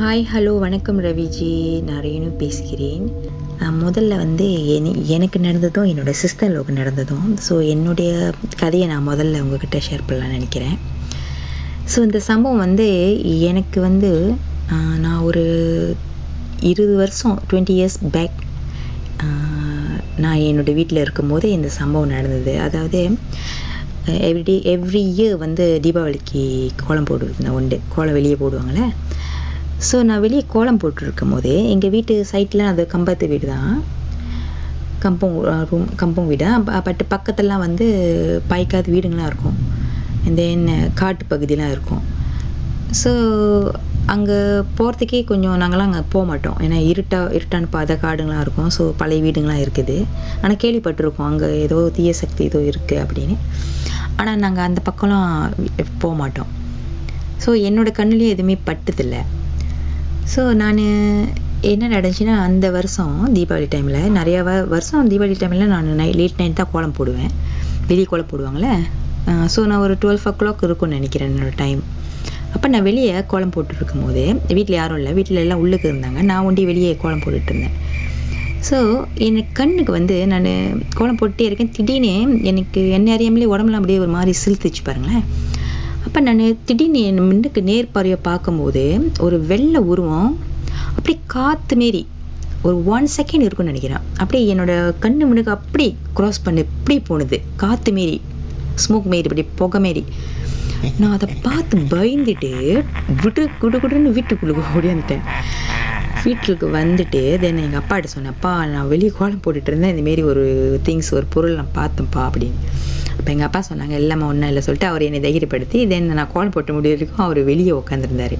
Hi hello வணக்கம் ரவிஜி. நான் ரேணு பேசுகிறேன். முதல்ல வந்து என- எனக்கு நடந்ததும் என்னோட சிஸ்டர்லோக்கு நடந்ததும். ஸோ என்னுடைய கதையை நான் முதல்ல உங்ககிட்ட ஷேர் பண்ணலாம்னு நினைக்கிறேன். ஸோ இந்த சம்பவம் வந்து எனக்கு வந்து நான் ஒரு இருபது வருஷம் டுவெண்ட்டி இயர்ஸ் பேக் நான் என்னோட வீட்டில் இருக்கும்போது இந்த சம்பவம் நடந்தது. அதாவது எவ்ரிடே எவ்ரி இயர் வந்து தீபாவளிக்கு கோலம் போடுவது உண்டு கோலம் வெளியே போடுவாங்கள்ல ஸோ நான் வெளியே கோலம் போட்டுருக்கும் போதே எங்கள் வீட்டு சைட்டில் அது கம்பத்து வீடு தான். கம்பம் ரூம் கம்பம் வீடு. பட் பக்கத்துலலாம் வந்து பாய்க்காத வீடுங்களாம் இருக்கும். தென் காட்டு பகுதியெலாம் இருக்கும். ஸோ அங்கே போகிறதுக்கே கொஞ்சம் நாங்களாம் அங்கே போக மாட்டோம். ஏன்னா இருட்டா இருட்டான பாதை காடுங்களாம் இருக்கும். ஸோ பழைய வீடுங்களாம் இருக்குது. ஆனால் கேள்விப்பட்டிருக்கோம். அங்கே ஏதோ தீய சக்தி ஏதோ இருக்குது அப்படின்னு. ஆனால் நாங்கள் அந்த பக்கம்லாம் போக மாட்டோம். ஸோ என்னோட கண்ணுலேயே எதுவுமே பட்டதில்லை. ஸோ நான் என்ன நடந்துச்சுன்னா அந்த வருஷம் தீபாவளி டைமில் நிறையா வ வருஷம் தீபாவளி டைமில் நான் நை லேட் நைட் தான் கோலம் போடுவேன். வெளியே கோலம் போடுவாங்களே ஸோ நான் ஒரு டுவெல் ஓ கிளாக் இருக்கும்னு நினைக்கிறேன் என்னோட டைம் அப்போ நான் வெளியே கோலம் போட்டுருக்கும் போது வீட்டில் யாரும் இல்லை. வீட்டில் எல்லாம் உள்ளுக்கு இருந்தாங்க. நான் ஒண்டி வெளியே கோலம் போட்டுட்டு இருந்தேன். ஸோ எனக்கு கண்ணுக்கு வந்து நான் கோலம் போட்டுட்டே இருக்கேன். திடீர்னு எனக்கு என்ன அறியாமலே உடம்புலாம் அப்படியே ஒரு மாதிரி சிலுத்துச்சு பாருங்களேன். அப்போ நான் திடீர்னு என் முன்னுக்கு நேர்பார்வையை பார்க்கும்போது ஒரு வெள்ளை உருவம் அப்படியே காற்று மாரி ஒரு ஒன் செகண்ட் இருக்கும்னு நினைக்கிறேன். அப்படியே என்னோட கண்ணு முன்னுக்கு அப்படி க்ராஸ் பண்ணி இப்படி போனது. காற்று மாரி ஸ்மோக் மாரி இப்படி புகை மாரி. நான் அதை பார்த்து பயந்துட்டு விடு குடு குடுன்னு வீட்டுக்குள்ளே ஓடியாந்துட்டேன் வீட்டுக்கு வந்துட்டு தென் எங்கள் அப்பாட்ட சொன்னேன் அப்பா நான் வெளியே கோலம் போட்டுட்டு இருந்தேன். இந்தமாரி ஒரு திங்ஸ் ஒரு பொருள் நான் பார்த்தேன்ப்பா அப்படின்னு. அப்போ எங்கள் அப்பா சொன்னாங்க எல்லாமே ஒன்றும் இல்லை. சொல்லிட்டு அவர் என்னை தைரியப்படுத்தி தென் நான் கால் போட்டு முடியறதுக்கும் அவர் வெளியே உட்காந்துருந்தாரு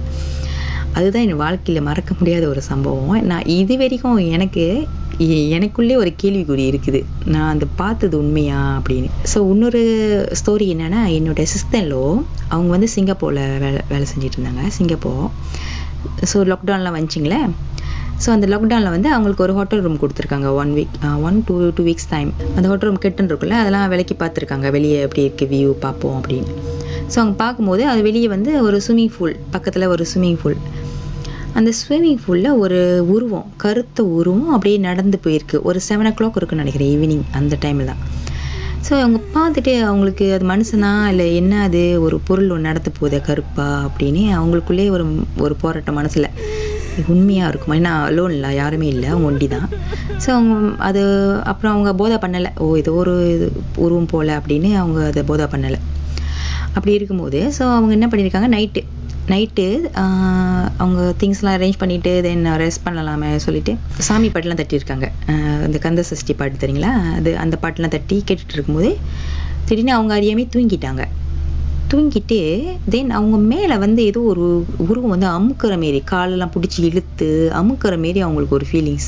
அதுதான் என் வாழ்க்கையில் மறக்க முடியாத ஒரு சம்பவம். நான் இது வரைக்கும் எனக்கு எனக்குள்ளே ஒரு கேள்விக்குறி இருக்குது. நான் அந்த பார்த்தது உண்மையா அப்படின்னு. ஸோ இன்னொரு ஸ்டோரி என்னன்னா என்னோட சிஸ்டர்லோ அவங்க வந்து சிங்கப்பூரில் வேலை வேலை செஞ்சுட்டு இருந்தாங்க சிங்கப்பூர். ஸோ லாக்டவுன்லாம் வந்துச்சிங்களே? ஸோ அந்த லாக்டவுனில் வந்து அவங்களுக்கு ஒரு ஹோட்டல் ரூம் கொடுத்துருக்காங்க. One week one two two weeks time அந்த ஹோட்டல் ரூம் கெட்டுன்னு இருக்குல்ல அதெல்லாம் விலைக்கு பார்த்துருக்காங்க. வெளியே எப்படி இருக்குது வியூ பார்ப்போம் அப்படின்னு. ஸோ அவங்க பார்க்கும்போது அது வெளியே வந்து ஒரு ஸ்விம்மிங் பூல் பக்கத்தில் ஒரு ஸ்விம்மிங் பூல் அந்த ஸ்விம்மிங் பூலில் ஒரு உருவம் கருத்த உருவம் அப்படியே நடந்து போயிருக்கு. ஒரு செவன் ஓ கிளாக் இருக்குன்னு நினைக்கிறேன் ஈவினிங் அந்த டைமில் தான். ஸோ அவங்க பார்த்துட்டு அவங்களுக்கு அது மனுஷனா இல்லை என்ன அது ஒரு பொருள் ஒன்று நடத்த போகுது கருப்பா அப்படின்னு அவங்களுக்குள்ளே ஒரு ஒரு போராட்டம் மனசில். உண்மையாக இருக்கும். ஏன்னா லோன் இல்லை யாருமே இல்லை. அவங்க ஒண்டி தான் ஸோ அவங்க அது அப்புறம் அவங்க போதை பண்ணலை. ஓ ஏதோ ஒரு இது உருவம் போல அப்படின்னு அவங்க அதை போதை பண்ணலை. அப்படி இருக்கும்போது ஸோ அவங்க என்ன பண்ணியிருக்காங்க? நைட்டு நைட்டு அவங்க திங்ஸ்லாம் அரேஞ்ச் பண்ணிவிட்டு தென் ரெஸ்ட் பண்ணலாமே சொல்லிட்டு சாமி பாட்டெலாம் தட்டியிருக்காங்க. அந்த இந்த கந்த சஷ்டி பாட்டு தெரியுங்களா? அது அந்த பாட்டெலாம் தட்டி கேட்டுட்டு இருக்கும்போது திடீர்னு அவங்க அறியாமே தூங்கிட்டாங்க. தூங்கிட்டு தென் அவங்க மேலே வந்து ஏதோ ஒரு உருவம் வந்து அமுக்கிற மாரி காலெல்லாம் பிடிச்சி இழுத்து அமுக்கிற மாரி அவங்களுக்கு ஒரு ஃபீலிங்ஸ்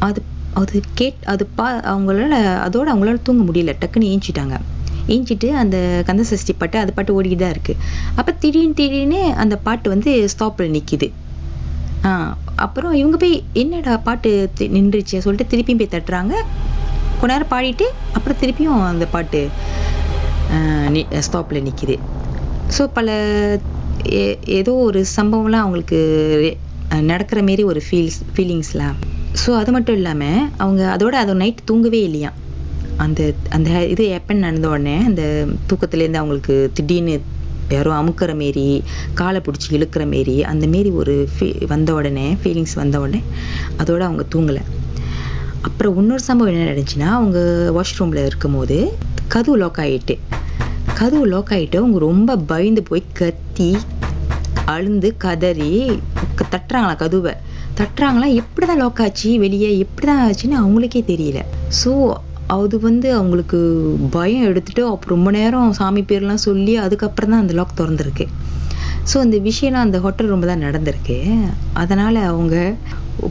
அது அது கேட் அது பா அவங்களால அதோட அவங்களால தூங்க முடியல. டக்குன்னு ஏஞ்சிட்டாங்க. ஏஞ்சிட்டு அந்த கந்த சஷ்டி பாட்டு அது பாட்டு ஓடிக்கிட்டு தான் இருக்குது அப்போ திடீர்னு திடீர்னு அந்த பாட்டு வந்து ஸ்டாப்பில் நிற்கிது ஆ அப்புறம் இவங்க போய் என்னடா பாட்டு நின்றுச்சு? சொல்லிட்டு திருப்பியும் போய் தட்டுறாங்க. கொஞ்ச நேரம் பாடிட்டு அப்புறம் திருப்பியும் அந்த பாட்டு ஸ்டாப்பில் நிற்கிது ஸோ பல ஏ- ஏதோ ஒரு சம்பவம்லாம் அவங்களுக்கு நடக்கிற மாரி ஒரு ஃபீல்ஸ் ஃபீலிங்ஸ்லாம் ஸோ அது மட்டும் இல்லாமல் அவங்க அதோட அதை நைட் தூங்கவே இல்லையா? அந்த அந்த இது எப்பன் நடந்த உடனே அந்த தூக்கத்துலேருந்து அவங்களுக்கு திடீர்னு யாரோ அமுக்கிற மாரி காலை பிடிச்சி இழுக்கிற மாரி அந்த மாரி ஒரு ஃபீ வந்த உடனே ஃபீலிங்ஸ் வந்த உடனே அதோடு அவங்க தூங்கலை. அப்புறம் இன்னொரு சம்பவம் என்ன நடந்துச்சுன்னா அவங்க வாஷ்ரூமில் இருக்கும்போது கதவு லாக் ஆகிட்டு கதவு லாக் ஆகிட்டு அவங்க ரொம்ப பயந்து போய் கத்தி அழுந்து கதறி தட்டுறாங்களா கதவை. தட்டுறாங்களா எப்படி தான் லாக் ஆச்சு வெளியே எப்படி தான் ஆச்சுன்னு அவங்களுக்கே தெரியல. ஸோ அது வந்து அவங்களுக்கு பயம் எடுத்துட்டு அப்புறம் ரொம்ப நேரம் சாமி பேர்லாம் சொல்லி அதுக்கப்புறம் தான் அந்த லாக் திறந்துருக்கு. ஸோ அந்த விஷயம்லாம் அந்த ஹோட்டல் ரொம்ப தான் நடந்திருக்கு. அதனால் அவங்க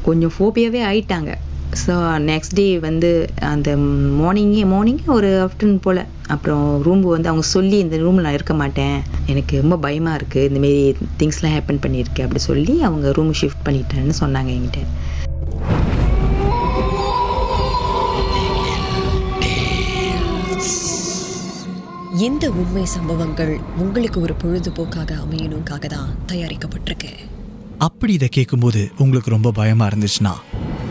கொஞ்சம் ஃபோபியாவே ஆயிட்டாங்க. ஸோ நெக்ஸ்ட் டே வந்து அந்த மார்னிங்கே மார்னிங் ஒரு ஆஃப்டர்நூன் போல். அப்புறம் ரூம் வந்து அவங்க சொல்லி இந்த ரூமில் நான் இருக்க மாட்டேன். எனக்கு ரொம்ப பயமாக இருக்குது இந்தமாரி திங்ஸ்லாம் ஹேப்பன் பண்ணியிருக்கு அப்படி சொல்லி அவங்க ரூம் ஷிஃப்ட் பண்ணிட்டேன்னு சொன்னாங்க என்கிட்ட. இந்த உண்மை சம்பவங்கள் உங்களுக்கு ஒரு பொழுதுபோக்காக அமையணுக்காக தான் தயாரிக்கப்பட்டிருக்கு. அப்படி இதை கேட்கும்போது உங்களுக்கு ரொம்ப பயமாக இருந்துச்சுன்னா